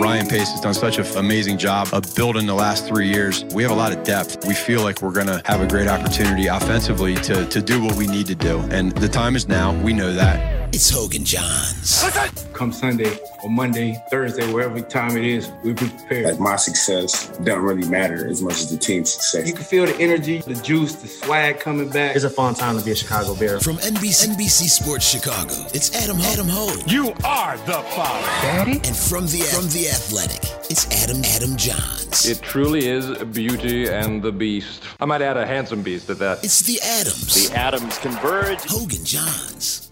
Ryan Pace has done such an amazing job of building the last three years. We have a lot of depth. We feel like we're going to have a great opportunity offensively to, to do what we need to do. And the time is now. We know that. It's Hoge and Jahns. Come Sunday or Monday, Thursday, wherever time it is, we be prepared. Like my success doesn't really matter as much as the team's success. You can feel the energy, the juice, the swag coming back. It's a fun time to be a Chicago Bear. From NBC, NBC Sports Chicago, it's Adam Adam Ho. You are the father. Daddy? And from the from the Athletic, it's Adam Adam Jahns. It truly is Beauty and the Beast. I might add a handsome beast at that. It's the Adams. The Adams converge. Hoge and Jahns.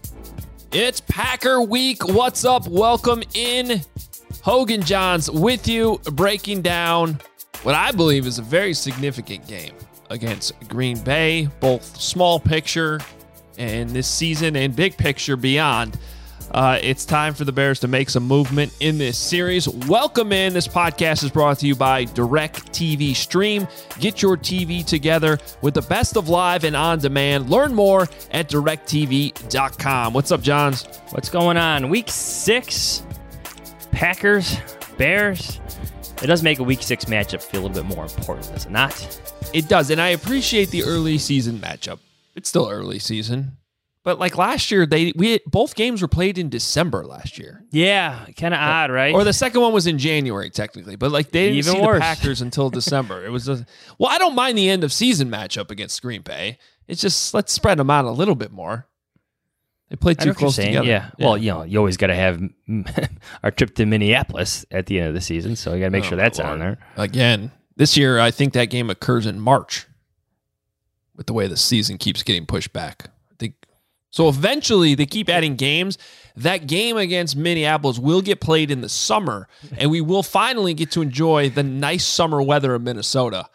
It's Packer Week. What's up? Welcome in. Hoge and Jahns with you, breaking down what I believe is a very significant game against Green Bay, both small picture and this season and big picture beyond. Uh, it's time for the Bears to make some movement in this series. Welcome in. This podcast is brought to you by DIRECTV Stream. Get your TV together with the best of live and on demand. Learn more at directv.com. What's up, Jahns? What's going on? Week six, Packers, Bears. It does make a week six matchup feel a little bit more important, does it not? It does. And I appreciate the early season matchup. It's still early season. But like last year, they we both games were played in December last year. Yeah, kind of odd, right? Or the second one was in January technically, but like they didn't Even see worse. the Packers until December. It was a, well, I don't mind the end of season matchup against Green Bay. It's just let's spread them out a little bit more. They play too know what you're close together. Yeah. Well, you know, you always got to have our trip to Minneapolis at the end of the season, so you got to make Oh, sure that's Lord. on there. again this year. I think that game occurs in March. With the way the season keeps getting pushed back, so. Eventually, they keep adding games. That game against Minneapolis will get played in the summer, and we will finally get to enjoy the nice summer weather of Minnesota.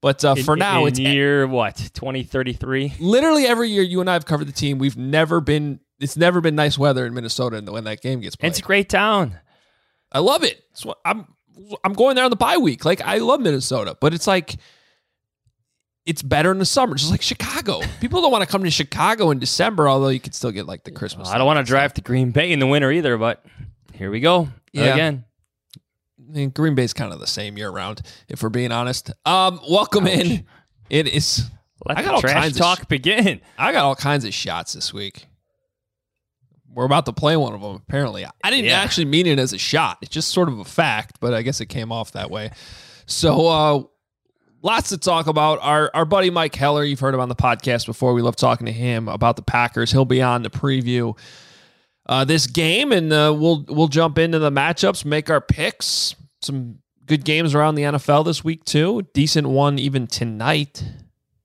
But uh, In- for now, in it's year what twenty thirty three. literally every year you and I have covered the team. We've never been. It's never been nice weather in Minnesota when that game gets played. It's a great town. I love it. What- I'm I'm going there on the bye week. Like I love Minnesota, but it's like it's better in the summer, just like Chicago. People don't want to come to Chicago in December, although you could still get like the Christmas. I don't want to drive to Green Bay in the winter either, but here we go Yeah. again. I mean, Green Bay's kind of the same year round, if we're being honest. Um, welcome in. It is. Let I got all kinds of talk sh- begin. I got all kinds of shots this week. We're about to play one of them. Apparently, I didn't Yeah. actually mean it as a shot. It's just sort of a fact, but I guess it came off that way. So, uh, lots to talk about. Our our buddy Mike Heller, you've heard him on the podcast before. We love talking to him about the Packers. He'll be on to preview uh, this game, and uh, we'll we'll jump into the matchups, make our picks. Some good games around the NFL this week too. Decent one even tonight.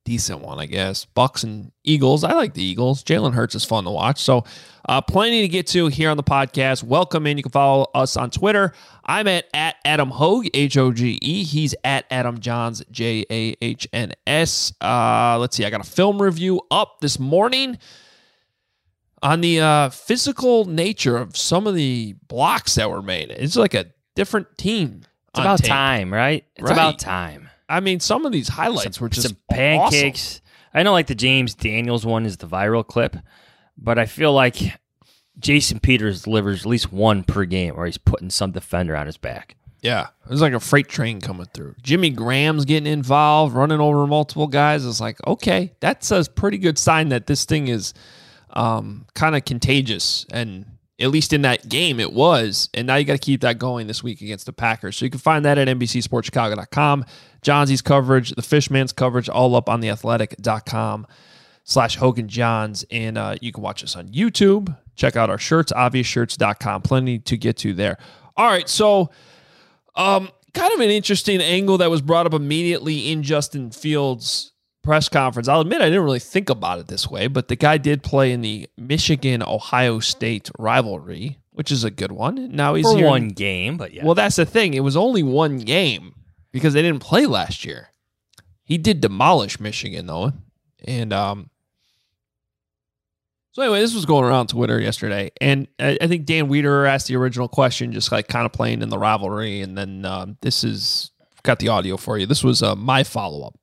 Decent one, I guess. Bucks and Eagles. I like the Eagles. Jalen Hurts is fun to watch. So, uh, plenty to get to here on the podcast. Welcome in. You can follow us on Twitter. I'm at, at Adam Hoge, H O G E. He's at Adam Jahns, J A H N S. Uh, let's see. I got a film review up this morning on the uh, physical nature of some of the blocks that were made. It's like a different team. It's about tape. time, right? It's Right. about time. I mean, some of these highlights were just some pancakes. I know, like the James Daniels one is the viral clip, but I feel like Jason Peters delivers at least one per game, or he's putting some defender on his back. Yeah, it was like a freight train coming through. Jimmy Graham's getting involved, running over multiple guys. It's like, okay, that's a pretty good sign that this thing is um, kind of contagious. And at least in that game, it was. And now you got to keep that going this week against the Packers. So you can find that at NBCSportsChicago.com. Jahnsy's coverage, the Fishbain's coverage, all up on the athletic.com slash Hoge and Jahns. And uh, you can watch us on YouTube. Check out our shirts, obviousshirts.com. Plenty to get to there. All right, so um, kind of an interesting angle that was brought up immediately in Justin Fields' press conference. I'll admit I didn't really think about it this way, but the guy did play in the Michigan Ohio State rivalry, which is a good one. Now he's For here. one game, but yeah. Well, that's the thing. It was only one game because they didn't play last year. He did demolish Michigan though, and um. So anyway, this was going around Twitter yesterday, and I, I think Dan Wiederer asked the original question, just like kind of playing in the rivalry, and then um, this is got the audio for you. This was uh, my follow up.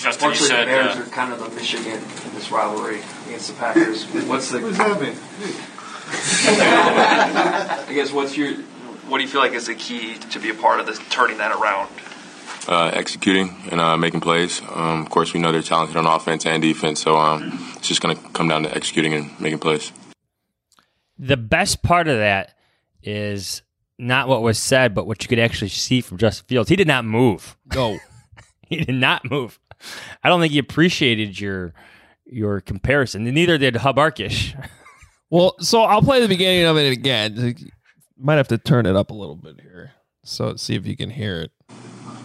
Justin, you said the Bears uh, are kind of the Michigan in this rivalry against the Packers. What's the What's happening? I guess what's your what do you feel like is the key to be a part of this turning that around? Uh, executing and uh, making plays. Um, of course, we know they're talented on offense and defense, so um, it's just going to come down to executing and making plays. the best part of that is not what was said, but what you could actually see from Justin Fields. He did not move. Go. he did not move. I don't think he appreciated your your comparison. And neither did Hub Arkush. Well, so I'll play the beginning of it again. Might have to turn it up a little bit here, so see if you can hear it.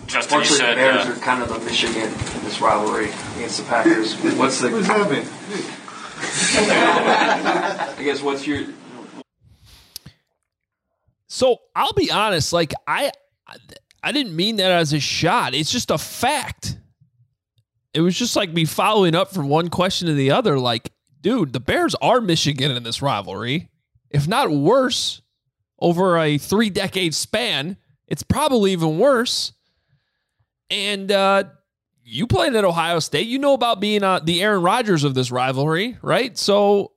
Justin, you said the Bears uh, are kind of the Michigan in this rivalry against the Packers. What's the What's happening? I guess what's your So I'll be honest, like I, I didn't mean that as a shot. It's just a fact. It was just like me following up from one question to the other. Like, dude, the Bears are Michigan in this rivalry, if not worse, over a three decade span. It's probably even worse. And uh, you played at Ohio State. You know about being uh, the Aaron Rodgers of this rivalry, right? So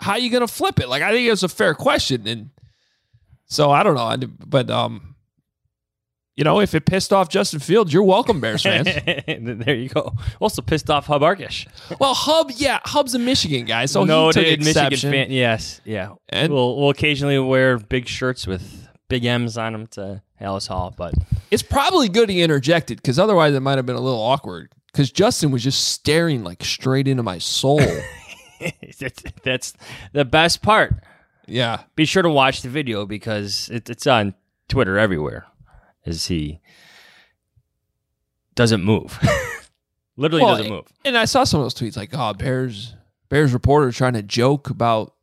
how are you going to flip it? Like, I think it's a fair question. And so I don't know, but um, you know, if it pissed off Justin Fields, you're welcome, Bears fans. there you go. Also pissed off Hub Arkush. well, Hub, yeah, Hub's a Michigan guy, so he took Noted Michigan exception. fan. Yes, yeah. And- we'll we'll occasionally wear big shirts with big M's on them to Halas Hall, but It's probably good he interjected because otherwise it might have been a little awkward. Because Justin was just staring like straight into my soul. that's, that's the best part. yeah, Be sure to watch the video because it, it's on Twitter everywhere. As he doesn't move, literally Well, doesn't move. And I saw some of those tweets like, "Oh, Bears, Bears reporter trying to joke about."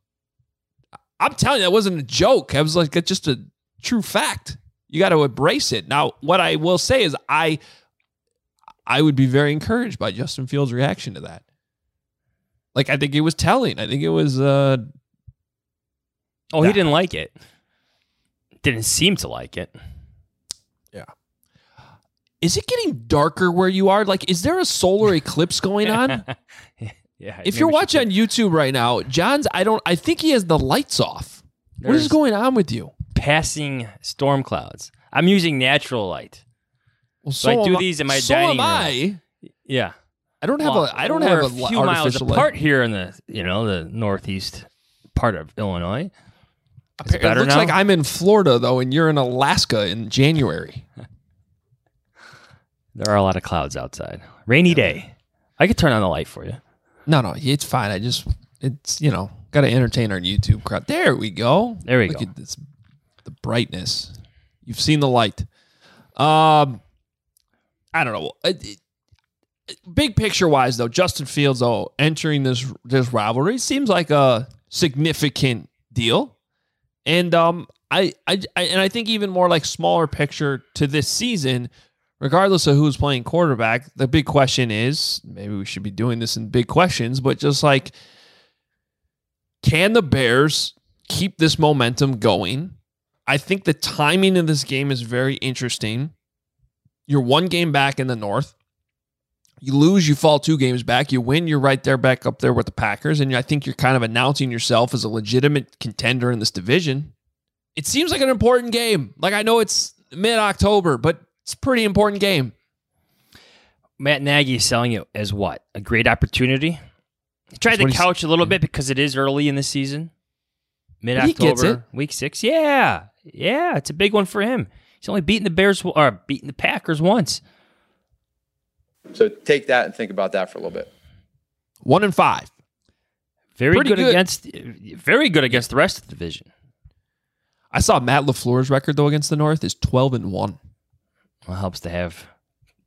I'm telling you, that wasn't a joke. I was like, it's just a true fact. You got to embrace it. Now, what I will say is, I, I would be very encouraged by Justin Fields' reaction to that. Like, I think it was telling. I think it was. uh Oh, he didn't like it. Didn't seem to like it. Is it getting darker where you are? Like, is there a solar eclipse going on? yeah. if you're watching on YouTube right now, Jahns, I don't, I think he has the lights off. What is going on with you? passing storm clouds, I'm using natural light. Well, So I do these in my so dining am room. I. Yeah. I don't have Well, a. I don't have a, a few miles artificial light. apart here in the you know the northeast part of Illinois. It's It looks now? like I'm in Florida though, and you're in Alaska in January. There are a lot of clouds outside. Rainy day. I could turn on the light for you. No, no, it's fine. I just, it's you know, got to entertain our YouTube crowd. There we go. There we Look go. at this, the brightness. You've seen the light. Um, I don't know. It- it- big picture wise, though, Justin Fields, oh, entering this this rivalry seems like a significant deal, and um, I, I, I and I think even more like smaller picture to this season. Regardless of who's playing quarterback, the big question is maybe we should be doing this in big questions, but just like can the Bears keep this momentum going? I think the timing of this game is very interesting. You're one game back in the North. You lose, you fall two games back. You win, you're right there back up there with the Packers. And I think you're kind of announcing yourself as a legitimate contender in this division. It seems like an important game. Like I know it's mid October, but it's a pretty important game. Matt Nagy is selling it as what? A great opportunity? He tried That's to what couch a little bit because it is early in the season. Mid October, week six. Yeah. Yeah. It's a big one for him. He's only beaten the Bears or beaten the Packers once. So take that and think about that for a little bit. One and five. Very good, good. against very good against the rest of the division. I saw Matt LaFleur's record though against the North is twelve and one. Well, it helps to have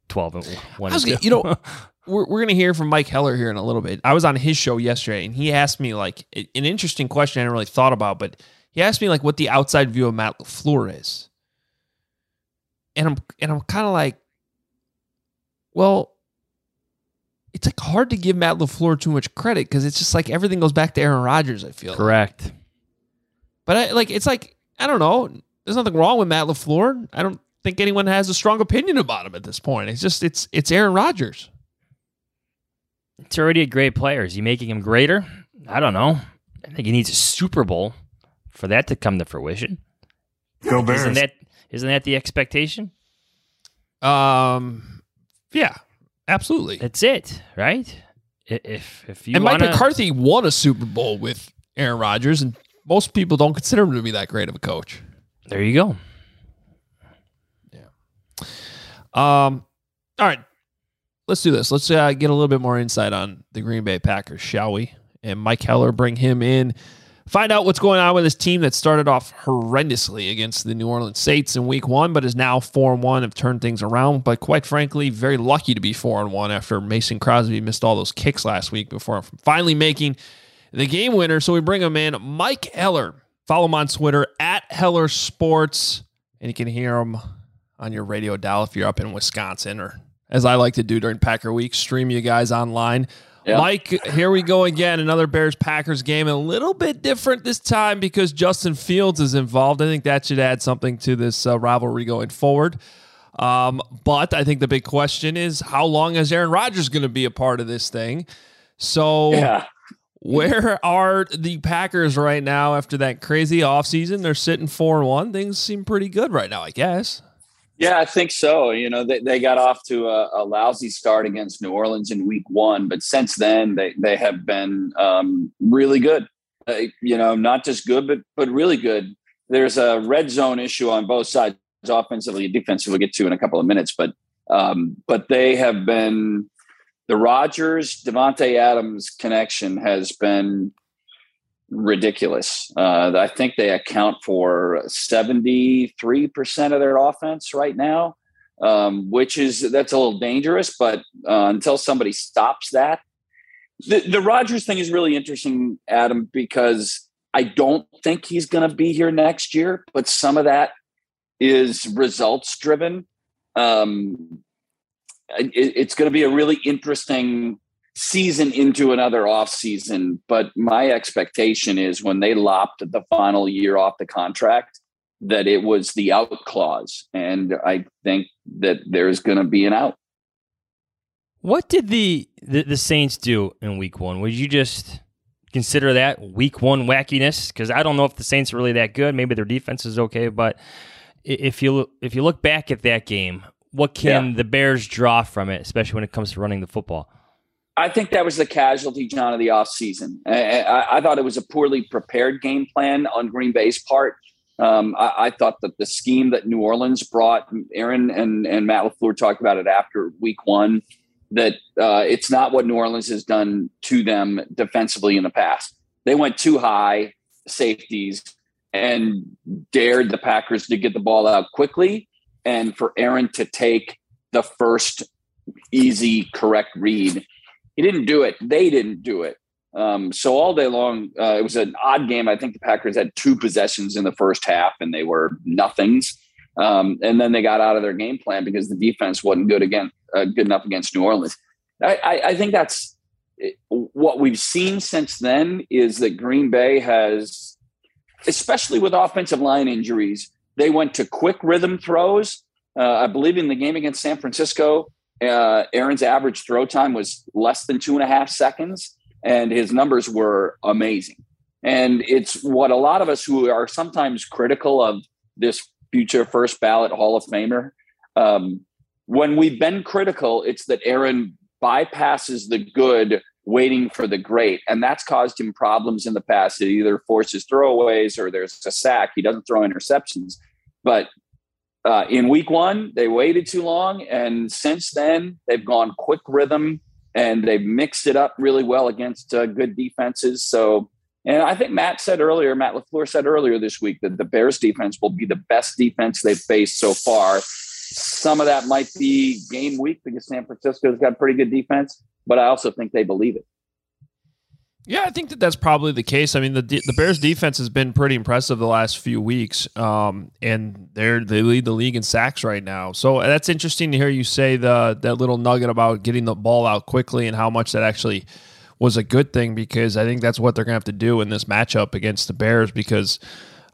twelve and one. Was and gonna, you know, we're, we're going to hear from Mike Heller here in a little bit. I was on his show yesterday, and he asked me like an interesting question I hadn't really thought about, but he asked me like what the outside view of Matt Lafleur is, and I'm and I'm kind of like, well, it's like hard to give Matt Lafleur too much credit because it's just like everything goes back to Aaron Rodgers. I feel, correct. but I, like it's like I don't know. There's nothing wrong with Matt Lafleur. I don't think anyone has a strong opinion about him at this point. It's just it's it's Aaron Rodgers. It's already a great player. Is he making him greater? I don't know. I think he needs a Super Bowl for that to come to fruition. Go Bears. Isn't that isn't that the expectation? Um, yeah, absolutely. That's it, right? If if you and Mike wanna, McCarthy won a Super Bowl with Aaron Rodgers, and most people don't consider him to be that great of a coach. there you go. Um, all right, let's do this. Let's uh, get a little bit more insight on the Green Bay Packers, shall we? And Mike Heller, bring him in. Find out what's going on with this team that started off horrendously against the New Orleans Saints in Week One, but is now four and one, have turned things around. But quite frankly, very lucky to be four and one after Mason Crosby missed all those kicks last week before finally making the game winner. So we bring him in, Mike Heller. Follow him on Twitter at Heller Sports, and you can hear him on your radio dial if you're up in Wisconsin, or as I like to do during Packer Week, stream you guys online. Mike, here we go again. Another Bears Packers game, a little bit different this time because Justin Fields is involved. I think that should add something to this uh, rivalry going forward. Um, but I think the big question is how long is Aaron Rodgers going to be a part of this thing? So, Yeah. where are the Packers right now after that crazy offseason? They're sitting 4 and 1. Things seem pretty good right now, I guess. Yeah, I think so. You know, they, they got off to a, a lousy start against New Orleans in week one, but since then they, they have been um, really good. Uh, you know, not just good, but but really good. There's a red zone issue on both sides, offensively and defensively. We'll get to in a couple of minutes, but um, but they have been the Rodgers Davante Adams connection has been ridiculous. Uh, I think they account for 73% of their offense right now, um, which is that's a little dangerous, but uh, until somebody stops that. The, the Rodgers thing is really interesting, Adam, because I don't think he's going to be here next year, but some of that is results driven. Um, it, it's going to be a really interesting season into another off season. But my expectation is when they lopped the final year off the contract, that it was the out clause. And I think that there's going to be an out. What did the, the the Saints do in Week One? Would you just consider that Week One wackiness? Because I don't know if the Saints are really that good. Maybe their defense is okay, but if you if you look back at that game, what can Yeah. the Bears draw from it, especially when it comes to running the football? I think that was the casualty, John, of the offseason. I, I, thought it was a poorly prepared game plan on Green Bay's part. Um, I, I thought that the scheme that New Orleans brought, Aaron and, and Matt LaFleur talked about it after week one, that uh, it's not what New Orleans has done to them defensively in the past. They went too high, safeties, and dared the Packers to get the ball out quickly and for Aaron to take the first easy, correct read he didn't do it. They didn't do it. Um, so all day long, uh, it was an odd game. I think the Packers had two possessions in the first half, and they were nothings. Um, and then they got out of their game plan because the defense wasn't good again, uh, good enough against New Orleans. I, I, I think that's what we've seen since then is that Green Bay has, especially with offensive line injuries, they went to quick rhythm throws. Uh, I believe in the game against San Francisco, uh, Aaron's average throw time was less than two and a half seconds, and his numbers were amazing. And it's what a lot of us who are sometimes critical of this future first ballot Hall of Famer, um, when we've been critical, it's that Aaron bypasses the good waiting for the great. And that's caused him problems in the past. It either forces throwaways or there's a sack. He doesn't throw interceptions. But uh, in week one, they waited too long. And since then, they've gone quick rhythm and they've mixed it up really well against uh, good defenses. So, and I think Matt said earlier, Matt LaFleur said earlier this week that the Bears defense will be the best defense they've faced so far. Some of that might be game week because San Francisco's got pretty good defense, but I also think they believe it. Yeah, I think that that's probably the case. I mean, the the Bears defense has been pretty impressive the last few weeks, um, and they're they lead the league in sacks right now. So that's interesting to hear you say the that little nugget about getting the ball out quickly and how much that actually was a good thing because I think that's what they're gonna have to do in this matchup against the Bears because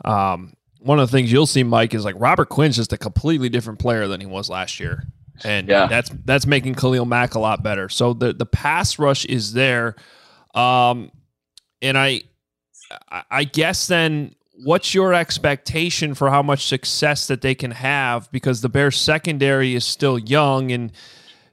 um, one of the things you'll see, Mike, is like Robert Quinn's just a completely different player than he was last year, and yeah. that's that's making Khalil Mack a lot better. So the the pass rush is there. Um, and I, I guess then what's your expectation for how much success that they can have because the Bears secondary is still young and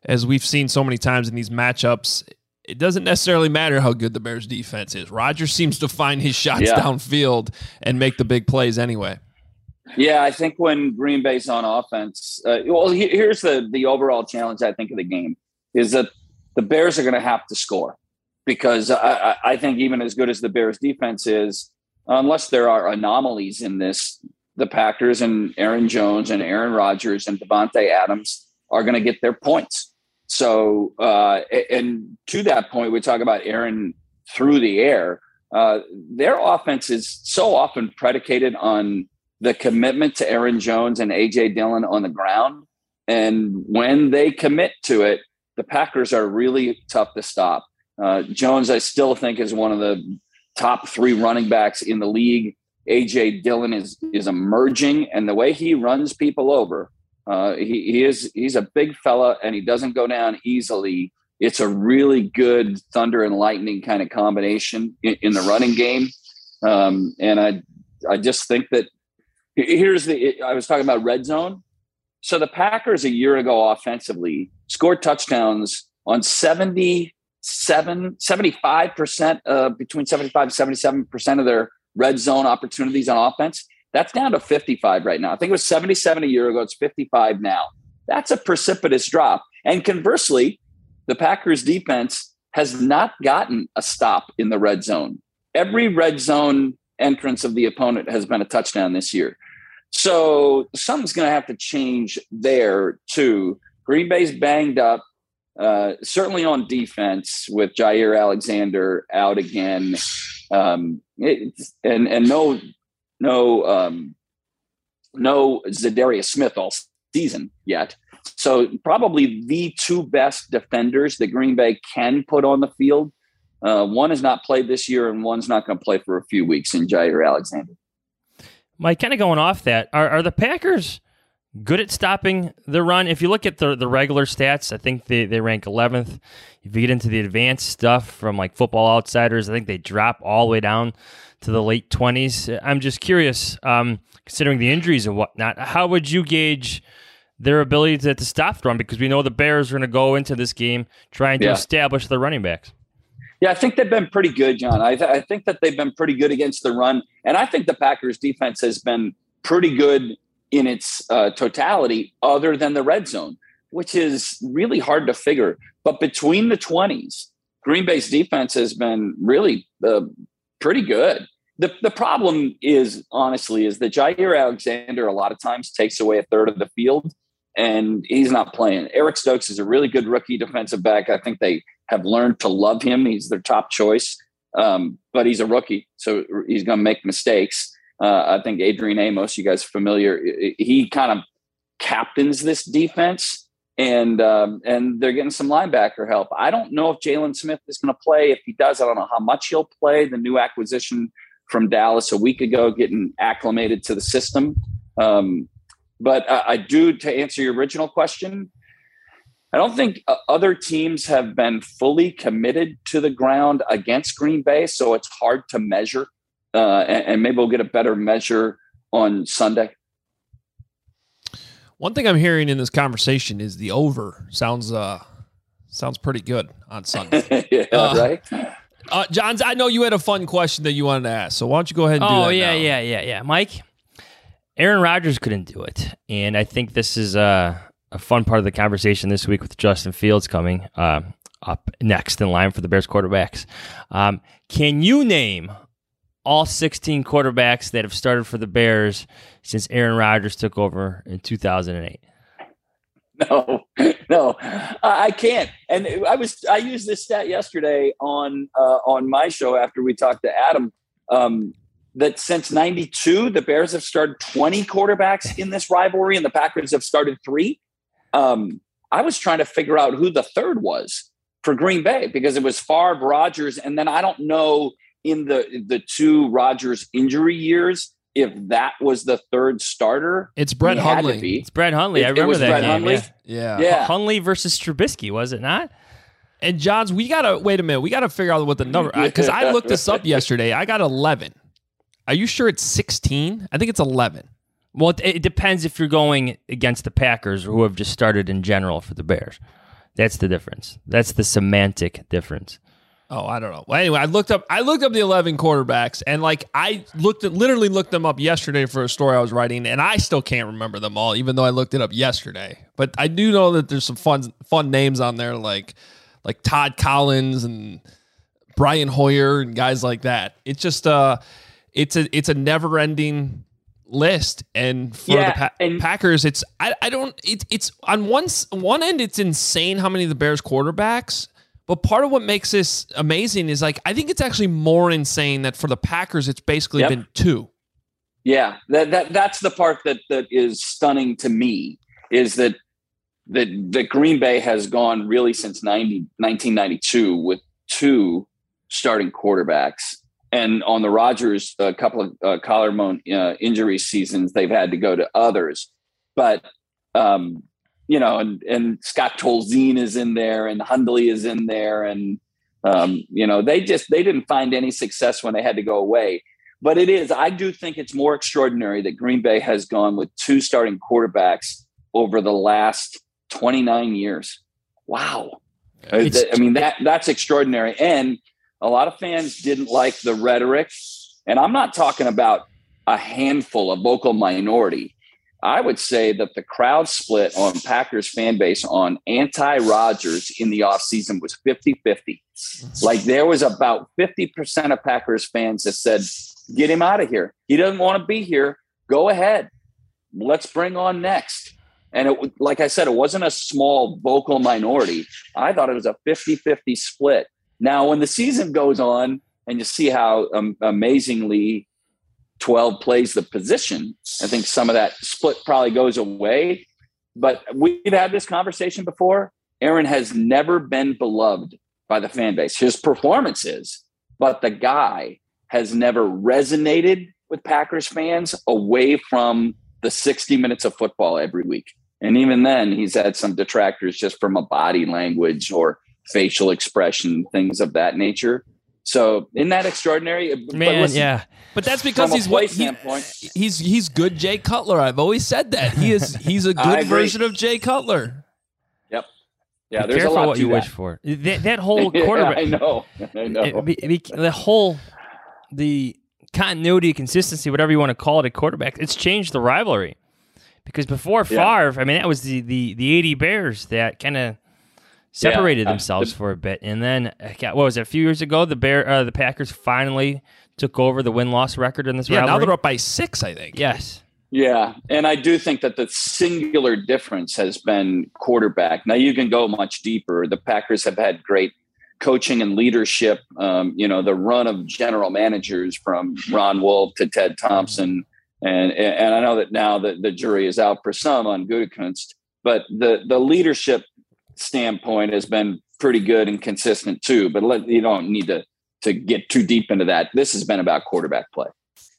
as we've seen so many times in these matchups it doesn't necessarily matter how good the Bears defense is. Rodgers seems to find his shots yeah. downfield and make the big plays anyway. Yeah, I think when Green Bay's on offense, uh, well, here's the the overall challenge I think of the game is that the Bears are going to have to score because I, I think even as good as the Bears defense is, unless there are anomalies in this, the Packers and Aaron Jones and Aaron Rodgers and Davante Adams are going to get their points. So, uh, and to that point, we talk about Aaron through the air. Uh, their offense is so often predicated on the commitment to Aaron Jones and AJ Dillon on the ground. And when they commit to it, the Packers are really tough to stop. Uh, Jones, I still think, is one of the top three running backs in the league. AJ Dillon is is emerging, and the way he runs people over, uh, he, he is he's a big fella, and he doesn't go down easily. It's a really good thunder and lightning kind of combination in, in the running game, um, and I I just think that here's the I was talking about red zone. So the Packers a year ago offensively scored touchdowns on 70 seven, 75%, uh, between 75 and 77% of their red zone opportunities on offense. That's down to 55 right now. I think it was 77 a year ago. It's 55 now. That's a precipitous drop. And conversely, the Packers defense has not gotten a stop in the red zone. Every red zone entrance of the opponent has been a touchdown this year. So something's going to have to change there too. Green Bay's banged up. Uh, certainly on defense with Jaire Alexander out again, um, it, and and no no um, no Za'Darius Smith all season yet. So probably the two best defenders that Green Bay can put on the field. Uh, one has not played this year, and one's not going to play for a few weeks in Jaire Alexander. Mike, kind of going off that, are, are the Packers good at stopping the run. If you look at the the regular stats, I think they, they rank 11th. If you get into the advanced stuff from like Football Outsiders, I think they drop all the way down to the late 20s. I'm just curious, um, considering the injuries and whatnot, how would you gauge their ability to, to stop the run? Because we know the Bears are going to go into this game trying to yeah. establish the running backs. Yeah, I think they've been pretty good, John. I, th- I think that they've been pretty good against the run. And I think the Packers defense has been pretty good in its uh, totality other than the red zone, which is really hard to figure. But between the 20s, Green Bay's defense has been really uh, pretty good. The, the problem is, honestly, is that Jaire Alexander a lot of times takes away a third of the field and he's not playing. Eric Stokes is a really good rookie defensive back. I think they have learned to love him. He's their top choice, um, but he's a rookie, so he's going to make mistakes. Uh, I think Adrian Amos, you guys familiar, he kind of captains this defense, and um, and they're getting some linebacker help. I don't know if Jaylon Smith is going to play. If he does, I don't know how much he'll play. The new acquisition from Dallas a week ago, getting acclimated to the system. Um, but I, I do, to answer your original question, I don't think uh, other teams have been fully committed to the ground against Green Bay, so it's hard to measure. Uh, and, and maybe we'll get a better measure on Sunday. One thing I'm hearing in this conversation is the over sounds uh sounds pretty good on Sunday. yeah, Uh, right. Uh, Jahns, I know you had a fun question that you wanted to ask, so why don't you go ahead and do it? Oh that yeah, now? yeah, yeah, yeah. Mike, Aaron Rodgers couldn't do it, and I think this is uh, a fun part of the conversation this week with Justin Fields coming uh, up next in line for the Bears quarterbacks. Um, can you name all 16 quarterbacks that have started for the Bears since Aaron Rodgers took over in 2008? No, no, I can't. And I was I used this stat yesterday on uh, on my show after we talked to Adam. Um, that since '92, the Bears have started 20 quarterbacks in this rivalry, and the Packers have started three. Um, I was trying to figure out who the third was for Green Bay because it was Favre, Rodgers, and then I don't know in the the two Rodgers injury years if that was the third starter. It's Brett He Hundley. It's Brett Hundley. It- I it remember was that Brett game. Hundley? Yeah. Yeah. Yeah. Hundley versus Trubisky, was it not? And Jahns, we gotta wait a minute. We gotta figure out what the number uh, because I looked this up yesterday. I got eleven. Are you sure it's sixteen? I think it's eleven. Well, it, it depends if you're going against the Packers, who have just started in general for the Bears. That's the difference. That's the semantic difference. Oh, I don't know. Well, anyway, I looked up. I looked up the eleven quarterbacks, and like I looked at, literally looked them up yesterday for a story I was writing, and I still can't remember them all, even though I looked it up yesterday. But I do know that there's some fun fun names on there, like like Todd Collins and Brian Hoyer and guys like that. It's just uh, it's a it's a never ending list, and for Yeah, the pa- and- Packers, it's I, I don't it's it's on one one end it's insane how many of the Bears quarterbacks. But part of what makes this amazing is like I think it's actually more insane that for the Packers it's basically Yep. been two. Yeah, that, that that's the part that that is stunning to me is that that that Green Bay has gone really since 90, 1992 with two starting quarterbacks, and on the Rodgers a couple of uh, collarbone uh, injury seasons they've had to go to others, but um, you know, and and Scott Tolzien is in there, and Hundley is in there, and um, you know they just they didn't find any success when they had to go away. But it is, I do think it's more extraordinary that Green Bay has gone with two starting quarterbacks over the last 29 years. Wow. It's- I mean, that that's extraordinary. And a lot of fans didn't like the rhetoric. And I'm not talking about a handful, a vocal minority. I would say that the crowd split on Packers fan base on anti Rodgers in the offseason was 50 50. Like there was about 50% of Packers fans that said, get him out of here. He doesn't want to be here. Go ahead. Let's bring on next. And it, like I said, it wasn't a small vocal minority. I thought it was a 50 50 split. Now, when the season goes on and you see how um, amazingly 12 plays the position, I think some of that split probably goes away. But we've had this conversation before. Aaron has never been beloved by the fan base. His performance is, but the guy has never resonated with Packers fans away from the 60 minutes of football every week. And even then, he's had some detractors just from a body language or facial expression, things of that nature. So, isn't that extraordinary? But Man, listen, yeah. But that's because he's play what he- he's he's good Jay Cutler. I've always said that. He is he's a good version of Jay Cutler. Yep. Yeah, Be there's a careful lot what to you that. wish for. That, that whole Yeah, quarterback. I know. I know. it- be- be- the whole the continuity, consistency, whatever you want to call it, at quarterback, it's changed the rivalry. Because before Yeah. Favre, I mean, that was the the the eighty Bears that kind of separated Yeah, uh, themselves the- for a bit, and then uh, what was it? A few years ago, the Bear, uh, the Packers finally took over the win loss record in this Yeah, now they're up by six, I think. yes, Yeah, and I do think that the singular difference has been quarterback. Now you can go much deeper. The Packers have had great coaching and leadership. Um, you know, the run of general managers from Ron Wolf to Ted Thompson, and and I know that now the, the jury is out for some on Gutekunst, but the the leadership standpoint has been pretty good and consistent too. But let, you don't need to to get too deep into that. This has been about quarterback play.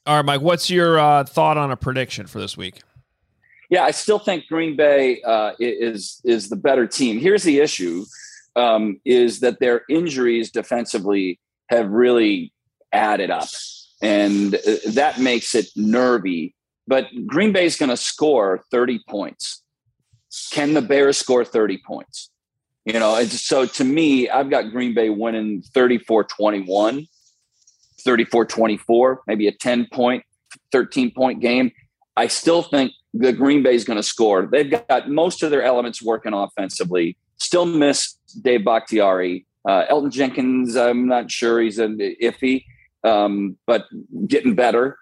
All right, Mike. What's your uh, thought on a prediction for this week? yeah, I still think Green Bay uh, is is the better team. Here's the issue: um, is that their injuries defensively have really added up, and uh, that makes it nervy. But Green Bay is going to score 30 points. Can the Bears score 30 points? You know, so to me, I've got Green Bay winning 34 21, 34 24, maybe a 10 point, 13 point game. I still think the Green Bay is going to score. They've got most of their elements working offensively. Still miss Dave Bakhtiari. Uh, Elgton Jenkins, I'm not sure he's an iffy, um, but getting better.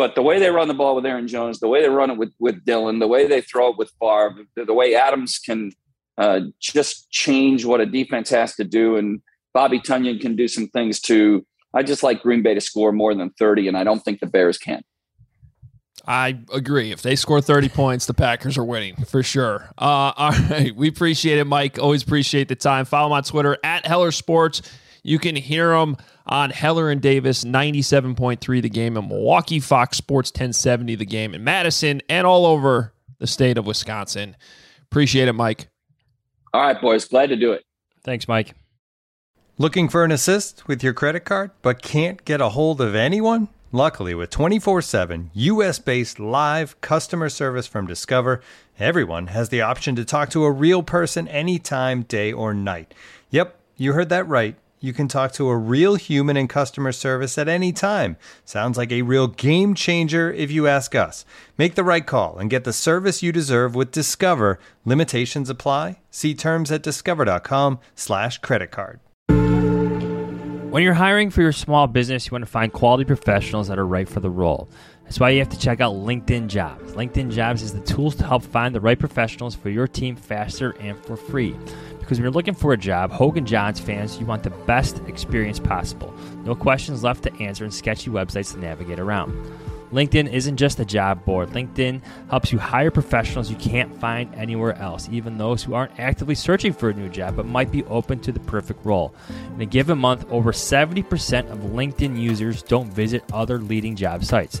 But the way they run the ball with Aaron Jones, the way they run it with with Dillon, the way they throw it with Favre, the, the way Adams can uh, just change what a defense has to do, and Bobby Tonyan can do some things too. I just like Green Bay to score more than 30, and I don't think the Bears can. I agree. If they score 30 points, the Packers are winning for sure. Uh, all right. We appreciate it, Mike. Always appreciate the time. Follow him on Twitter at Heller Sports. You can hear him on Heller and Davis 97.3 the game in Milwaukee, Fox Sports 1070 the game in Madison, and all over the state of Wisconsin. Appreciate it, Mike. All right, boys. Glad to do it. Thanks, Mike. Looking for an assist with your credit card, but can't get a hold of anyone? Luckily, with 24 7 US based live customer service from Discover, everyone has the option to talk to a real person anytime, day or night. Yep, you heard that right. You can talk to a real human in customer service at any time. Sounds like a real game changer if you ask us. Make the right call and get the service you deserve with Discover. Limitations apply. See terms at discover.com/slash credit card. When you're hiring for your small business, you want to find quality professionals that are right for the role. That's why you have to check out LinkedIn Jobs. LinkedIn Jobs is the tools to help find the right professionals for your team faster and for free. Because when you're looking for a job, Hoge and Jahns fans, you want the best experience possible. No questions left to answer and sketchy websites to navigate around. LinkedIn isn't just a job board. LinkedIn helps you hire professionals you can't find anywhere else, even those who aren't actively searching for a new job but might be open to the perfect role. In a given month, over 70% of LinkedIn users don't visit other leading job sites.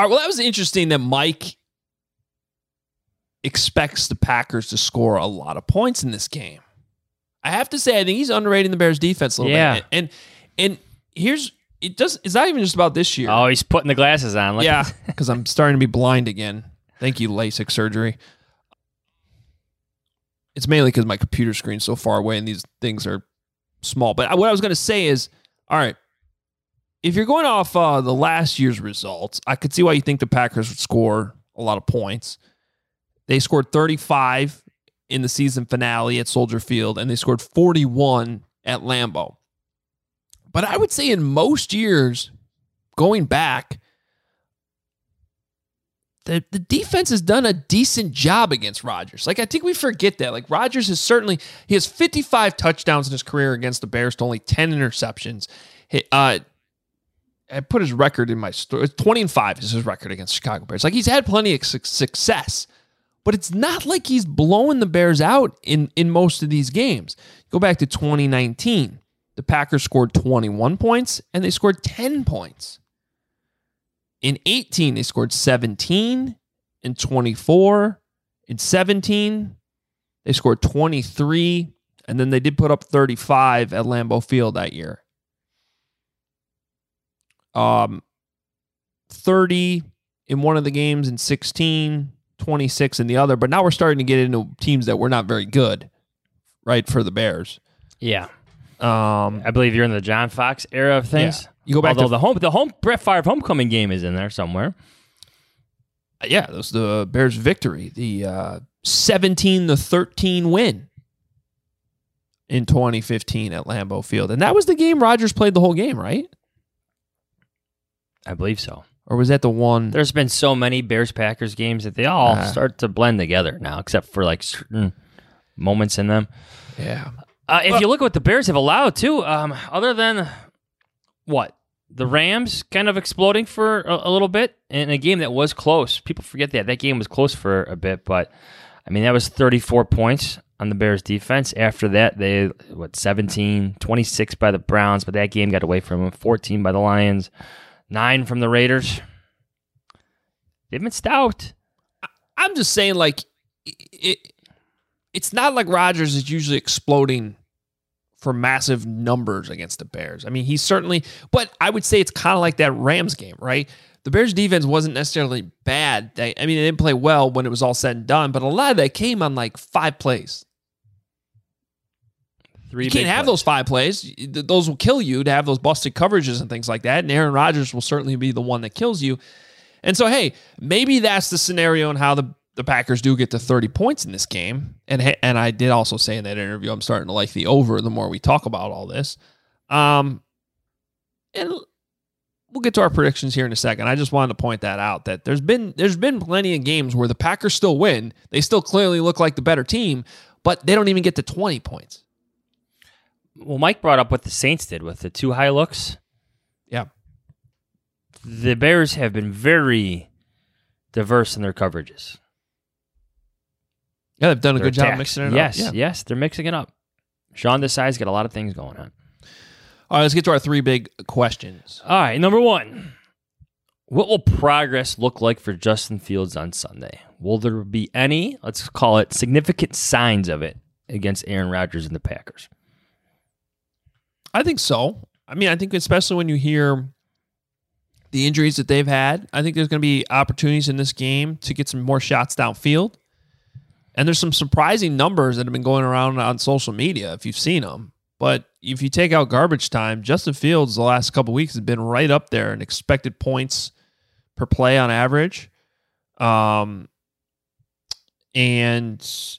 All right. Well, that was interesting that Mike expects the Packers to score a lot of points in this game. I have to say, I think he's underrating the Bears defense a little Yeah. bit. And and here's it does it's not even just about this year. Oh, he's putting the glasses on. Look. yeah, because I'm starting to be blind again. Thank you, LASIK surgery. It's mainly because my computer screen's so far away and these things are small. But what I was going to say is, all right, if you're going off uh, the last year's results, I could see why you think the Packers would score a lot of points. They scored 35 in the season finale at Soldier Field, and they scored 41 at Lambeau. But I would say in most years, going back, the, the defense has done a decent job against Rodgers. Like I think we forget that. Like Rodgers has certainly he has 55 touchdowns in his career against the Bears to only 10 interceptions. He, uh, I put his record in my story. 20 and 5 is his record against Chicago Bears. Like he's had plenty of su- success, but it's not like he's blowing the Bears out in in most of these games. Go back to 2019. The Packers scored 21 points and they scored 10 points. In 18, they scored 17. In 24, in 17, they scored 23. And then they did put up 35 at Lambeau Field that year. Um, 30 in one of the games in 16, 26 in the other. But now we're starting to get into teams that were not very good, right, for the Bears. Yeah. Um, I believe you're in the John Fox era of things. Yeah. You go back Although to the home, the home Brett Favre homecoming game is in there somewhere. yeah, that was the Bears' victory, the uh, 17 to 13 win in 2015 at Lambeau Field. And that was the game Rodgers played the whole game, right? I believe so. or was that the one? There's been so many Bears Packers games that they all Uh. start to blend together now, except for like certain moments in them. Yeah. Uh, if you look at what the Bears have allowed too, um, other than what the Rams kind of exploding for a, a little bit in a game that was close. People forget that that game was close for a bit, but I mean that was 34 points on the Bears defense. After that, they what 17, 26 by the Browns, but that game got away from them. 14 by the Lions, nine from the Raiders. They've been stout. I'm just saying, like, it, it it's not like Rodgers is usually exploding for massive numbers against the Bears. I mean, he's certainly, but I would say it's kind of like that Rams game, right? The Bears defense wasn't necessarily bad. They, I mean, they didn't play well when it was all said and done, but a lot of that came on like five plays. Three you can't have plays. those five plays. Those will kill you to have those busted coverages and things like that. And Aaron Rodgers will certainly be the one that kills you. And so, hey, maybe that's the scenario and how the, the Packers do get to 30 points in this game. And and I did also say in that interview, I'm starting to like the over the more we talk about all this. Um, and we'll get to our predictions here in a second. I just wanted to point that out that there's been there's been plenty of games where the Packers still win. They still clearly look like the better team, but they don't even get to 20 points. Well, Mike brought up what the Saints did with the two high looks. Yeah. The Bears have been very diverse in their coverages. Yeah, they've done a Their good job mixing it yes, up. Yeah. yes, they're mixing it up. Sean Desai's got a lot of things going on. All right, let's get to our three big questions. All right, number one. What will progress look like for Justin Fields on Sunday? Will there be any, let's call it, significant signs of it against Aaron Rodgers and the Packers? I think so. I mean, I think especially when you hear the injuries that they've had, I think there's going to be opportunities in this game to get some more shots downfield. And there's some surprising numbers that have been going around on social media if you've seen them. But if you take out garbage time, Justin Fields the last couple weeks has been right up there in expected points per play on average. Um, and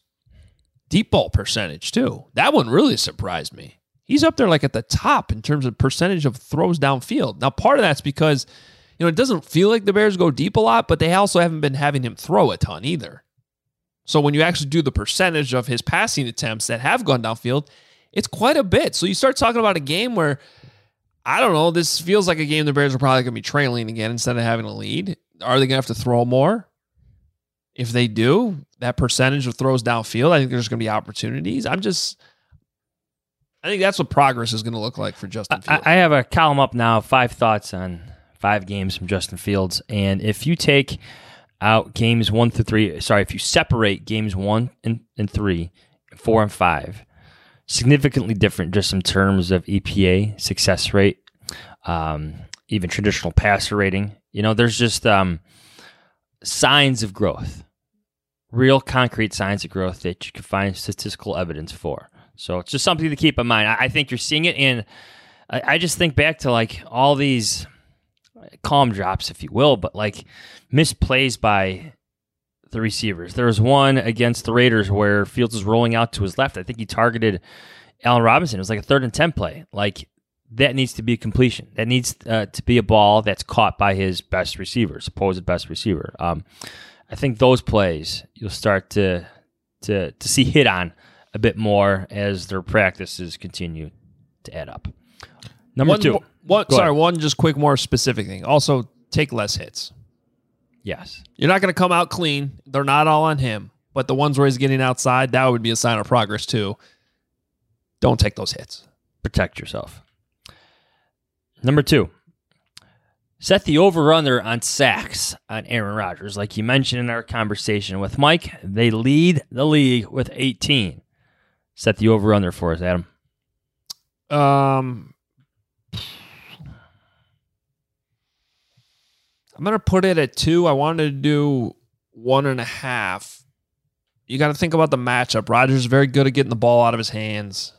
deep ball percentage too. That one really surprised me. He's up there like at the top in terms of percentage of throws downfield. Now, part of that's because you know it doesn't feel like the Bears go deep a lot, but they also haven't been having him throw a ton either. So when you actually do the percentage of his passing attempts that have gone downfield, it's quite a bit. So you start talking about a game where I don't know, this feels like a game the Bears are probably going to be trailing again instead of having a lead. Are they going to have to throw more? If they do, that percentage of throws downfield, I think there's going to be opportunities. I'm just, I think that's what progress is going to look like for Justin Fields. I, I have a column up now, five thoughts on five games from Justin Fields. And if you take out games one through three, sorry, if you separate games one and, and three, four and five, significantly different just in terms of EPA, success rate, um, even traditional passer rating. You know, there's just um, signs of growth, real concrete signs of growth that you can find statistical evidence for. So it's just something to keep in mind. I, I think you're seeing it, and I, I just think back to like all these calm drops, if you will, but like misplays by the receivers. There was one against the Raiders where Fields was rolling out to his left. I think he targeted Allen Robinson. It was like a third and 10 play. Like that needs to be a completion. That needs uh, to be a ball that's caught by his best receiver, supposed best receiver. Um, I think those plays you'll start to to to see hit on a bit more as their practices continue to add up. Number one, two. One, sorry, ahead. one just quick, more specific thing. Also, take less hits. Yes. You're not going to come out clean. They're not all on him, but the ones where he's getting outside, that would be a sign of progress too. Don't take those hits. Protect yourself. Number two. Set the over under on sacks on Aaron Rodgers. Like you mentioned in our conversation with Mike, they lead the league with 18. Set the over under for us, Adam. Um, I'm gonna put it at two. I wanted to do one and a half. You got to think about the matchup. Rodgers is very good at getting the ball out of his hands.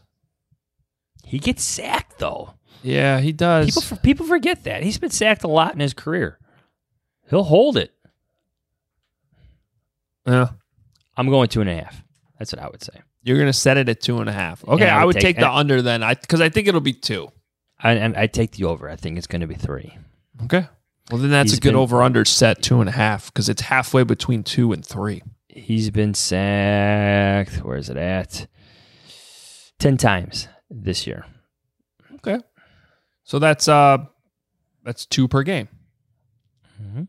He gets sacked though. Yeah, he does. People people forget that he's been sacked a lot in his career. He'll hold it. Yeah, I'm going two and a half. That's what I would say. You're gonna set it at two and a half. Okay, Yeah, I would take, the and- under then. I because I think it'll be two. I, and I take the over. I think it's going to be three. Okay. Well, then that's He's a good been- over under set two and a half because it's halfway between two and three. He's been sacked. Where is it at? 10 times this year. Okay. So that's uh that's two per game. Mhm.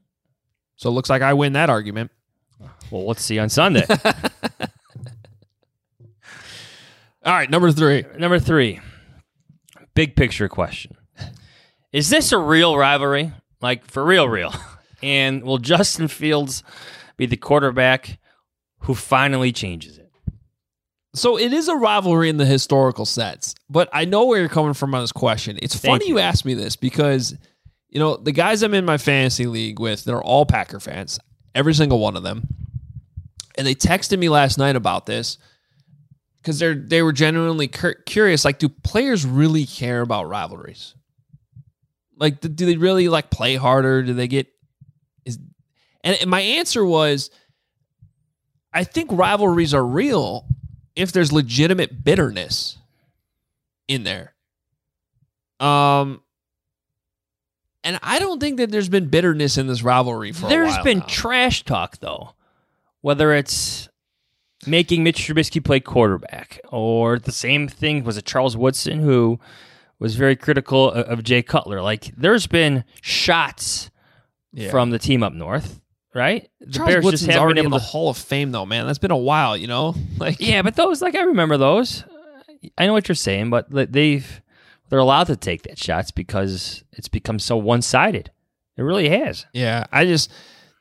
So it looks like I win that argument. Well, let's see on Sunday. All right, number three. Number three, big picture question. Is this a real rivalry? Like, for real, real? And will Justin Fields be the quarterback who finally changes it? So it is a rivalry in the historical sense, but I know where you're coming from on this question. It's Thank funny you. you. asked me this because you know the guys I'm in my fantasy league with, they're all Packer fans, every single one of them, and they texted me last night about this because they're they were genuinely cur- curious. Like, do players really care about rivalries? Like, do do they really like play harder? Do they get is? And and my answer was, I think rivalries are real if there's legitimate bitterness in there. Um and I don't think that there's been bitterness in this rivalry for a There's been now. trash talk, though. Whether it's making Mitch Trubisky play quarterback, or the same thing was it Charles Woodson who was very critical of, of Jay Cutler. Like, there's been shots Yeah. from the team up north, right? The Charles Woodson's haven't already been in the to- Hall of Fame though, man. That's been a while, you know? Like Yeah, but those, like, I remember those. I know what you're saying, but they've they're allowed to take that shots because it's become so one sided. It really has. Yeah, I just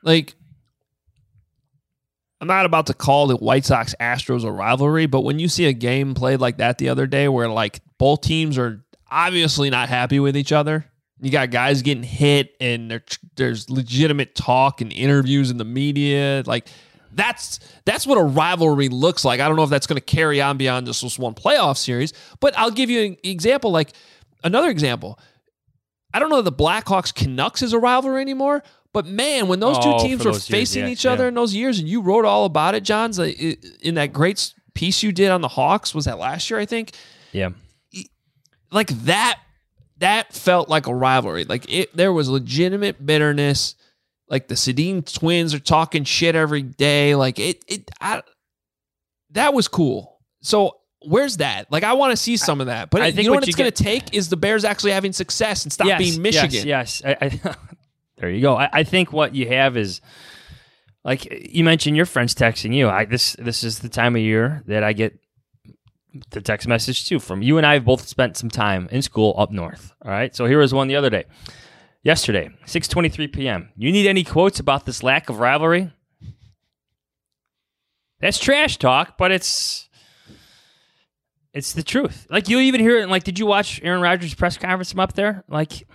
like I'm not about to call the White Sox Astros a rivalry, but when you see a game played like that the other day where like both teams are obviously not happy with each other, you got guys getting hit and there's legitimate talk and interviews in the media, like that's that's what a rivalry looks like. I don't know if that's going to carry on beyond just this one playoff series, but I'll give you an example like another example. I don't know if the Blackhawks Canucks is a rivalry anymore, but man, when those Oh, two teams were those years, facing yeah, each other yeah. in those years, and you wrote all about it, Jahns like, in that great piece you did on the Hawks, was that last year? I think Yeah. like that. That felt like a rivalry. Like it, there was legitimate bitterness. Like the Sedin twins are talking shit every day. Like it, it. I, that was cool. So where's that? Like I want to see some of that. But I you know what what it's going to take is the Bears actually having success and stop Yes, being Michigan. Yes, yes. I, I, there you go. I, I think what you have is like you mentioned your friends texting you. I this this is the time of year that I get the text message too from you and I have both spent some time in school up north. All right. So here was one the other day. Yesterday, 6:23 p.m. You need any quotes about this lack of rivalry? That's trash talk, but it's it's the truth. Like you even hear it. Like, did you watch Aaron Rodgers' press conference from up there? Like,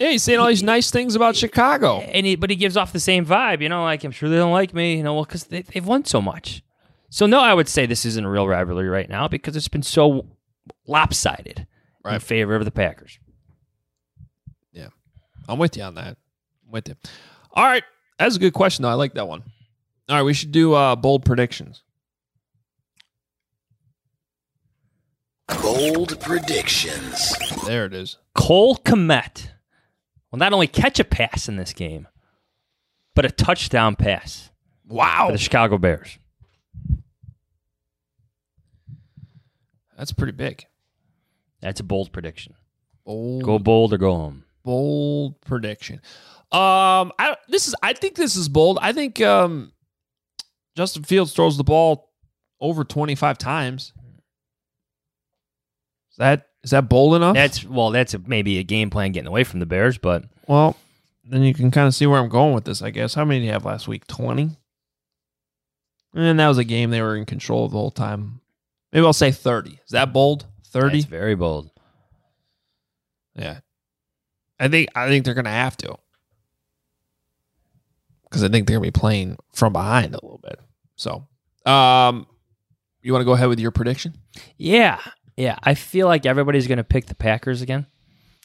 Yeah, he's saying all these nice things about Chicago. and he, but he gives off the same vibe. You know, like I'm sure they don't like me. You know, well, because they, they've won so much. So no, I would say this isn't a real rivalry right now because it's been so lopsided in favor of the Packers. Yeah, I'm with you on that. I'm with you. All right. That's a good question, though. I like that one. All right. We should do uh, bold predictions. Bold predictions. There it is. Cole Kmet will not only catch a pass in this game, but a touchdown pass Wow. for the Chicago Bears. That's pretty big. That's a bold prediction. Bold, Go bold or go home. bold prediction. Um, I this is. I think this is bold. I think um, Justin Fields throws the ball over 25 times. Is that is that bold enough? That's well, that's a, maybe a game plan getting away from the Bears, but Well, then you can kind of see where I'm going with this, I guess. How many did you have last week? 20? And that was a game they were in control of the whole time. Maybe I'll say 30. Is that bold? 30? that's very bold. Yeah. I think I think they're going to have to. Cuz I think they're going to be playing from behind a little bit. So, um you want to go ahead with your prediction? Yeah, yeah. I feel like everybody's going to pick the Packers again,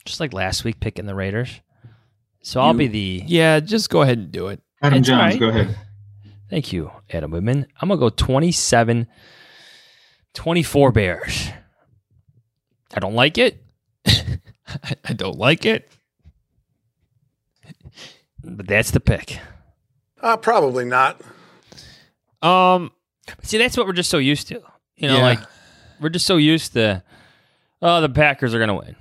just like last week picking the Raiders. So I'll be the. Yeah, just go ahead and do it. Adam It's Jahns, all right. go ahead. Thank you, Adam Whitman. I'm going to go 27 24 Bears. I don't like it. I, I don't like it. but that's the pick. Uh, probably not. Um, see, that's what we're just so used to. You know, Yeah. like we're just so used to. Oh, the Packers are going to win.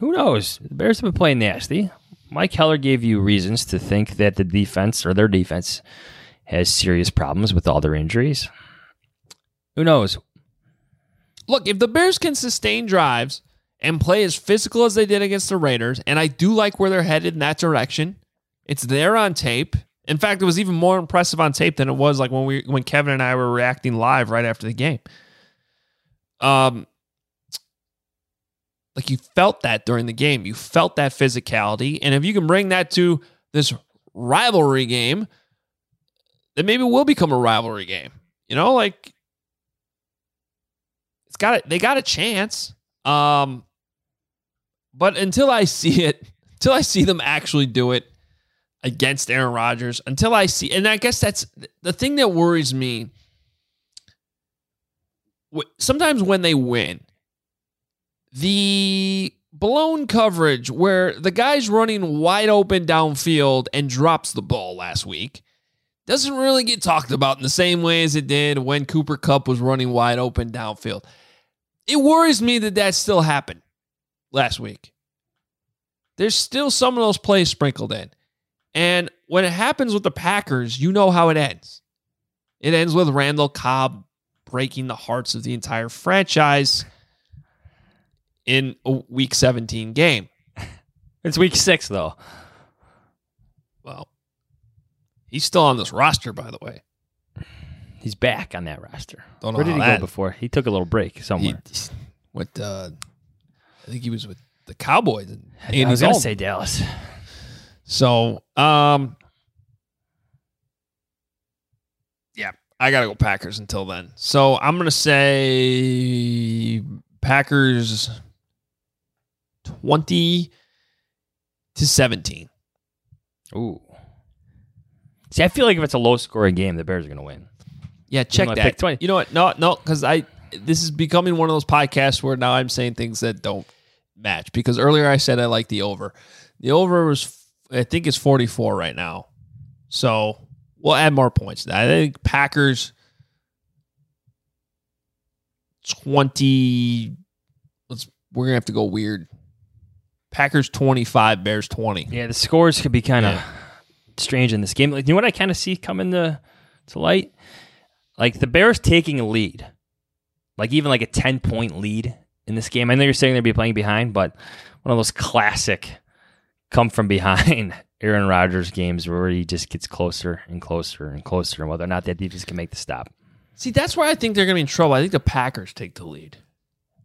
Who knows? The Bears have been playing nasty. Mike Heller gave you reasons to think that the defense or their defense has serious problems with all their injuries. Who knows? look, if the Bears can sustain drives and play as physical as they did against the Raiders, and I do like where they're headed in that direction, it's there on tape. In fact, it was even more impressive on tape than it was like when we when Kevin and I were reacting live right after the game. Um like you felt that during the game. You felt that physicality. And if you can bring that to this rivalry game, then maybe it will become a rivalry game. You know, like it's got it. They got a chance. Um, but until I see it, until I see them actually do it against Aaron Rodgers, until I see, and I guess that's the thing that worries me. Sometimes when they win, the blown coverage where the guy's running wide open downfield and drops the ball last week doesn't really get talked about in the same way as it did when Cooper Kupp was running wide open downfield. It worries me that that still happened last week. There's still some of those plays sprinkled in. And when it happens with the Packers, you know how it ends. It ends with Randall Cobb breaking the hearts of the entire franchise in a week 17 game. It's week six, though. Well, he's still on this roster, by the way. He's back on that roster. Don't know Where did he that- go before? He took a little break somewhere. With uh, I think he was with the Cowboys. And I was going to say Dallas. So, um, yeah, I gotta go Packers until then. So I'm gonna say Packers twenty to seventeen. Ooh. See, I feel like if it's a low scoring game, the Bears are going to win. Yeah, check that. 20. You know what? No, no, because I this is becoming one of those podcasts where now I'm saying things that don't match. Because earlier I said I like the over. The over was I think it's 44 right now. So we'll add more points. to that. I think Packers 20. Let's we're gonna have to go weird. Packers 25, Bears 20. Yeah, the scores could be kind of strange in this game. Like, you know what I kind of see coming to, to light? Like the Bears taking a lead, like even like a 10 point lead in this game. I know you're saying they'd be playing behind, but one of those classic come from behind Aaron Rodgers games where he just gets closer and closer and closer, and whether or not that defense can make the stop. See, that's where I think they're going to be in trouble. I think the Packers take the lead.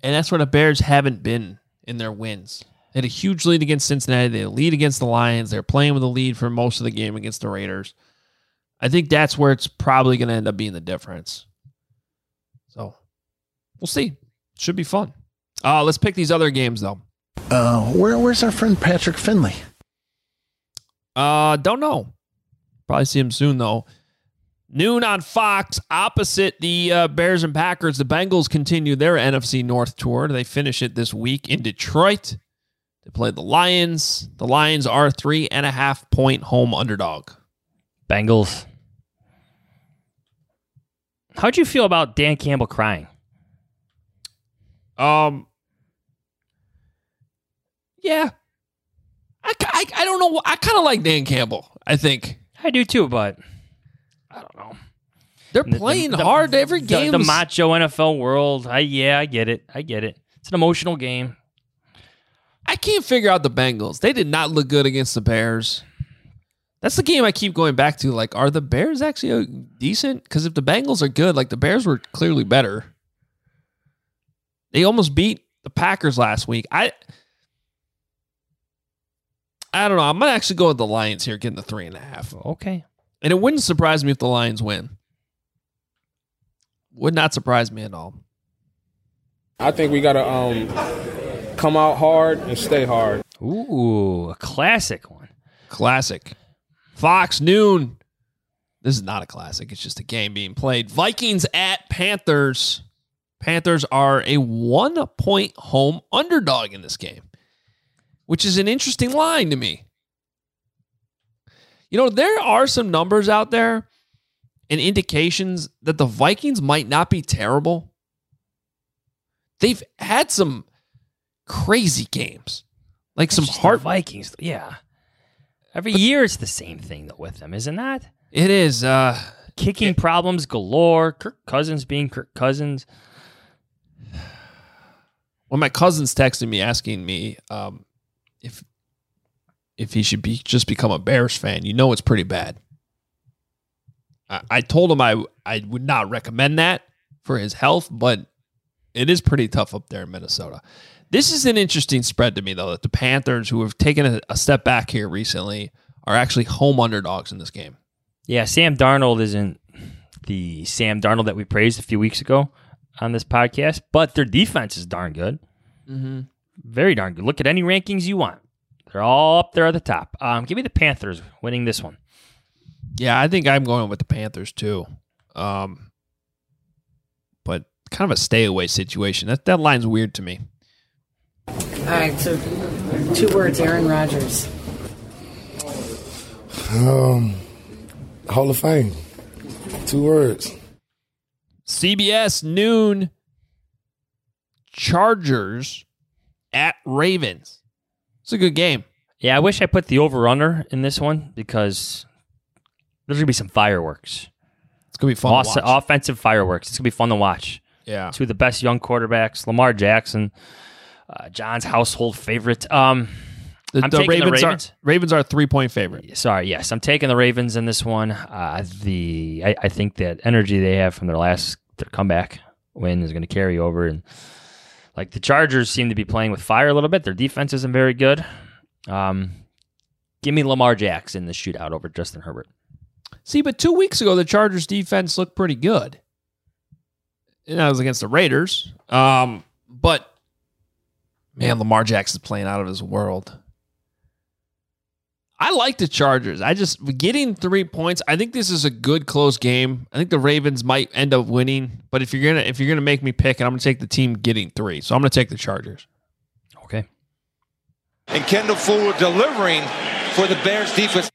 And that's where the Bears haven't been in their wins. They had a huge lead against Cincinnati. They had a lead against the Lions. They're playing with a lead for most of the game against the Raiders. I think that's where it's probably going to end up being the difference. So we'll see. Should be fun. Uh, let's pick these other games, though. Uh, where, where's our friend Patrick Finley? Uh, don't know. Probably see him soon though. Noon on Fox, opposite the uh, Bears and Packers. The Bengals continue their NFC North tour. They finish it this week in Detroit. They play the Lions. The Lions are three and a half point home underdog. Bengals. How'd you feel about Dan Campbell crying? Um, yeah, I, I, I don't know. I kind of like Dan Campbell. I think I do too, but I don't know. They're The- the- playing the- hard every the- game. The, macho NFL world. I yeah, I get it. I get it. It's an emotional game. I can't figure out the Bengals. They did not look good against the Bears. That's the game I keep going back to. Like, are the Bears actually uh, decent? Because if the Bengals are good, like the Bears were clearly better. They almost beat the Packers last week. I I don't know. I'm gonna actually go with the Lions here, getting the three and a half. Okay. And it wouldn't surprise me if the Lions win. Would not surprise me at all. I think we gotta um come out hard and stay hard. Ooh, a classic one. Classic. Fox noon. This is not a classic. It's just a game being played. Vikings at Panthers. Panthers are a one point home underdog in this game, which is an interesting line to me. You know, there are some numbers out there and indications that the Vikings might not be terrible. They've had some crazy games, like some heart. Vikings. Yeah. Every year it's the same thing though with them, isn't that? It is uh Kicking problems galore. Kirk Cousins being Kirk Cousins. when my cousin's texting me asking me um, if he should be just become a Bears fan, you know it's pretty bad. I, I told him I I would not recommend that for his health, but it is pretty tough up there in Minnesota. This is an interesting spread to me though that the Panthers, who have taken a, a step back here recently, are actually home underdogs in this game. Yeah, Sam Darnold isn't the Sam Darnold that we praised a few weeks ago on this podcast, but their defense is darn good. Mm-hmm. Very darn good. Look at any rankings you want. They're all up there at the top. Um, give me the Panthers winning this one. Yeah, I think I'm going with the Panthers too. Um, but kind of a stay away situation. That that line's weird to me. All right, so two words, Aaron Rodgers. Um, Hall of Fame. Two words. CBS noon. Chargers at Ravens. It's a good game. Yeah, I wish I put the over under in this one because there's gonna be some fireworks. It's gonna be fun. Off- to watch. Offensive fireworks. It's gonna be fun to watch. Yeah. Two of the best young quarterbacks, Lamar Jackson, uh, Jahns household favorite. Um, The, the Ravens, the Ravens. are Ravens are a three point favorite. Sorry, yes, I'm taking the Ravens in this one. Uh, the I, I think that energy they have from their last their comeback win is going to carry over, and like the Chargers seem to be playing with fire a little bit. Their defense isn't very good. Um, give me Lamar Jackson in the shootout over Justin Herbert. See, but two weeks ago the Chargers defense looked pretty good. And that was against the Raiders. Um, but man, Lamar Jackson's playing out of his world. I like the Chargers. I just getting three points. I think this is a good close game. I think the Ravens might end up winning. But if you're gonna if you're gonna make me pick, and I'm gonna take the team getting three, so I'm gonna take the Chargers. Okay. And Kendall Fuller delivering for the Bears defense.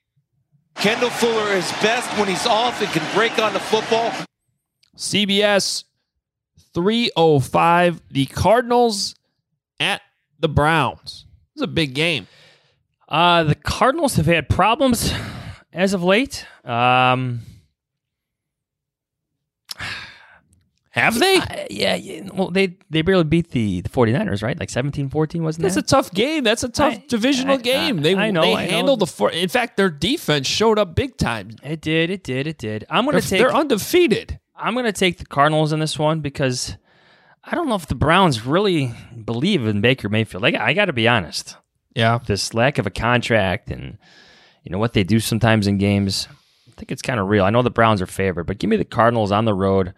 Kendall Fuller is best when he's off and can break on the football. CBS 305. The Cardinals at the Browns. It's a big game. Uh, the Cardinals have had problems as of late. Um, have they? Uh, yeah, yeah. Well, they they barely beat the, the 49ers, right? Like 17-14, wasn't it? That's that? a tough game. That's a tough I- divisional I- game. I- They I know, they I know. handled the four. In fact, their defense showed up big time. It did, it did, it did. I'm gonna take they're undefeated. I'm gonna take the Cardinals in this one because I don't know if the Browns really believe in Baker Mayfield. Like I got to be honest. Yeah, this lack of a contract and you know what they do sometimes in games. I think it's kind of real. I know the Browns are favored, but give me the Cardinals on the road.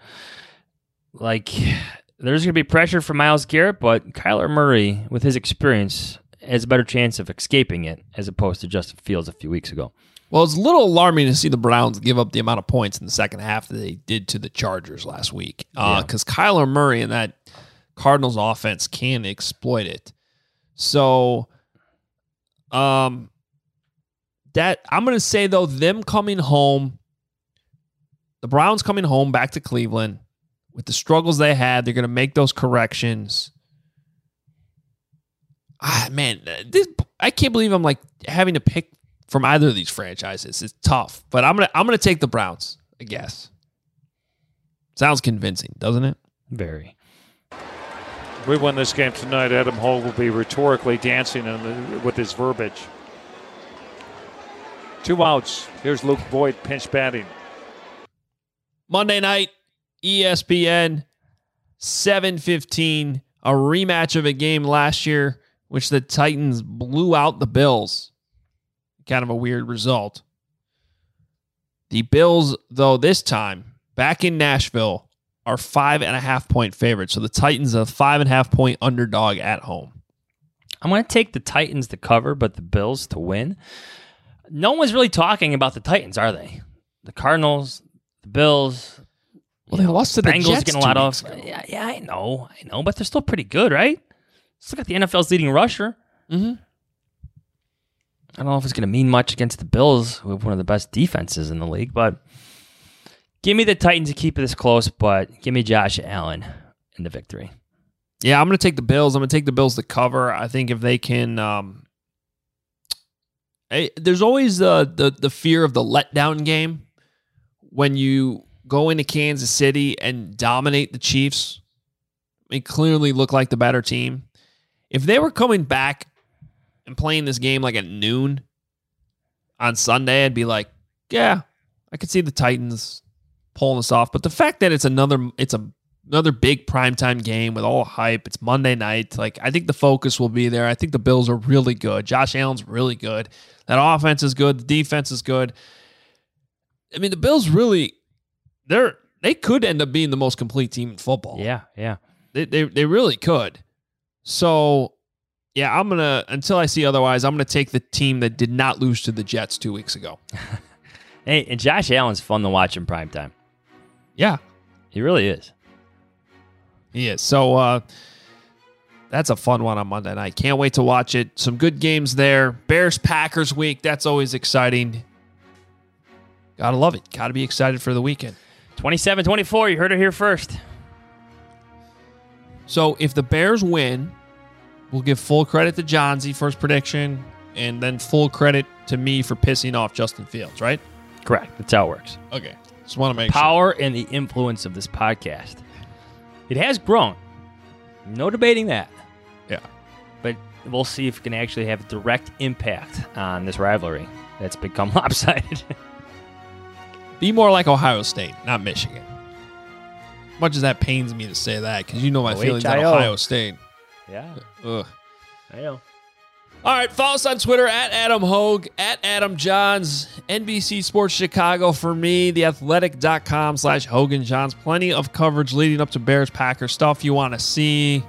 Like there's going to be pressure from Myles Garrett, but Kyler Murray, with his experience, has a better chance of escaping it as opposed to Justin Fields a few weeks ago. Well, it's a little alarming to see the Browns give up the amount of points in the second half that they did to the Chargers last week. Uh, yeah. Because Kyler Murray and that Cardinals offense can exploit it. So, um, that I'm to say though, them coming home, the Browns coming home back to Cleveland with the struggles they had, they're to make those corrections. Ah, man, this, I can't believe I'm like having to pick from either of these franchises. It's tough, but I'm gonna I'm gonna take the Browns. I guess. Sounds convincing, doesn't it? Very. We win this game tonight, Adam Hall will be rhetorically dancing in the, with his verbiage. Two outs. Here's Luke Boyd pinch batting. Monday night, ESPN, seven fifteen. A rematch of a game last year, which the Titans blew out the Bills. Kind of a weird result. The Bills, though, this time back in Nashville, are five and a half point favorites. So the Titans are a five and a half point underdog at home. I'm going to take the Titans to cover, but the Bills to win. No one's really talking about the Titans, are they? The Cardinals, the Bills. Well, they lost to the Bengals Jets getting a lot of. Yeah, yeah, I know, I know, but they're still pretty good, right? Still got the NFL's leading rusher. Mm-hmm. I don't know if it's going to mean much against the Bills, who have one of the best defenses in the league, but give me the Titans to keep this close, but give me Josh Allen in the victory. Yeah, I'm going to take the Bills. I'm going to take the Bills to cover. I think if they can, um, hey, there's always the, the the fear of the letdown game when you go into Kansas City and dominate the Chiefs. They clearly look like the better team. If they were coming back and playing this game like at noon on Sunday, I'd be like, yeah, I could see the Titans pulling this off. But the fact that it's another, it's a another big primetime game with all hype. It's Monday night. Like I think the focus will be there. I think the Bills are really good. Josh Allen's really good. That offense is good. The defense is good. I mean, the Bills really they're they could end up being the most complete team in football. Yeah, yeah. They they, they really could. So yeah, I'm gonna until I see otherwise, I'm gonna take the team that did not lose to the Jets two weeks ago. hey, and Josh Allen's fun to watch in primetime. Yeah. He really is. He is. So uh that's a fun one on Monday night. Can't wait to watch it. Some good games there. Bears Packers week. That's always exciting. Gotta love it. Gotta be excited for the weekend. 27 24. You heard it here first. So if the Bears win, we'll give full credit to Jahnsy for his prediction and then full credit to me for pissing off Justin Fields, right? Correct. That's how it works. Okay. Just want to make Power sure. and the influence of this podcast. It has grown. No debating that. Yeah. But we'll see if it can actually have a direct impact on this rivalry that's become lopsided. Be more like Ohio State, not Michigan. Much as that pains me to say that, because you know my oh, feelings on Ohio State. Yeah. Ugh. I know. All right, follow us on Twitter at Adam Hoge, at Adam Jahns, NBC Sports Chicago for me, theathletic.com slash Hoge and Jahns. Plenty of coverage leading up to Bears Packers stuff you want to see.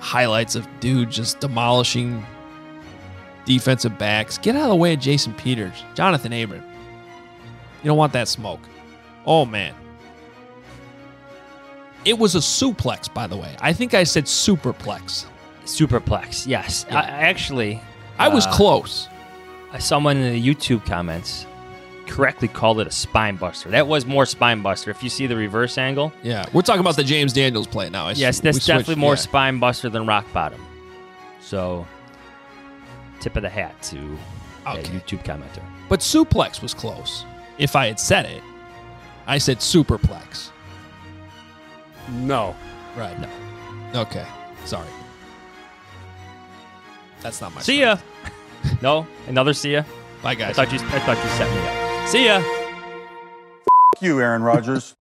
Highlights of dude just demolishing defensive backs. Get out of the way of Jason Peters, Jonathan Abram. You don't want that smoke. Oh, man. It was a suplex, by the way. I think I said superplex. Superplex, yes. Yeah. I, actually, I was uh, close. Someone in the YouTube comments correctly called it a spine buster. That was more spine buster. If you see the reverse angle, yeah, we're talking about the James Daniels play now. I yes, that's definitely more yeah. spine buster than rock bottom. So, tip of the hat to okay. that YouTube commenter. But suplex was close. If I had said it, I said superplex. No. Right. No. Okay. Sorry. That's not my. See ya. no, another see ya. Bye, guys. I thought you. I thought you set me up. See ya. F- you, Aaron Rodgers.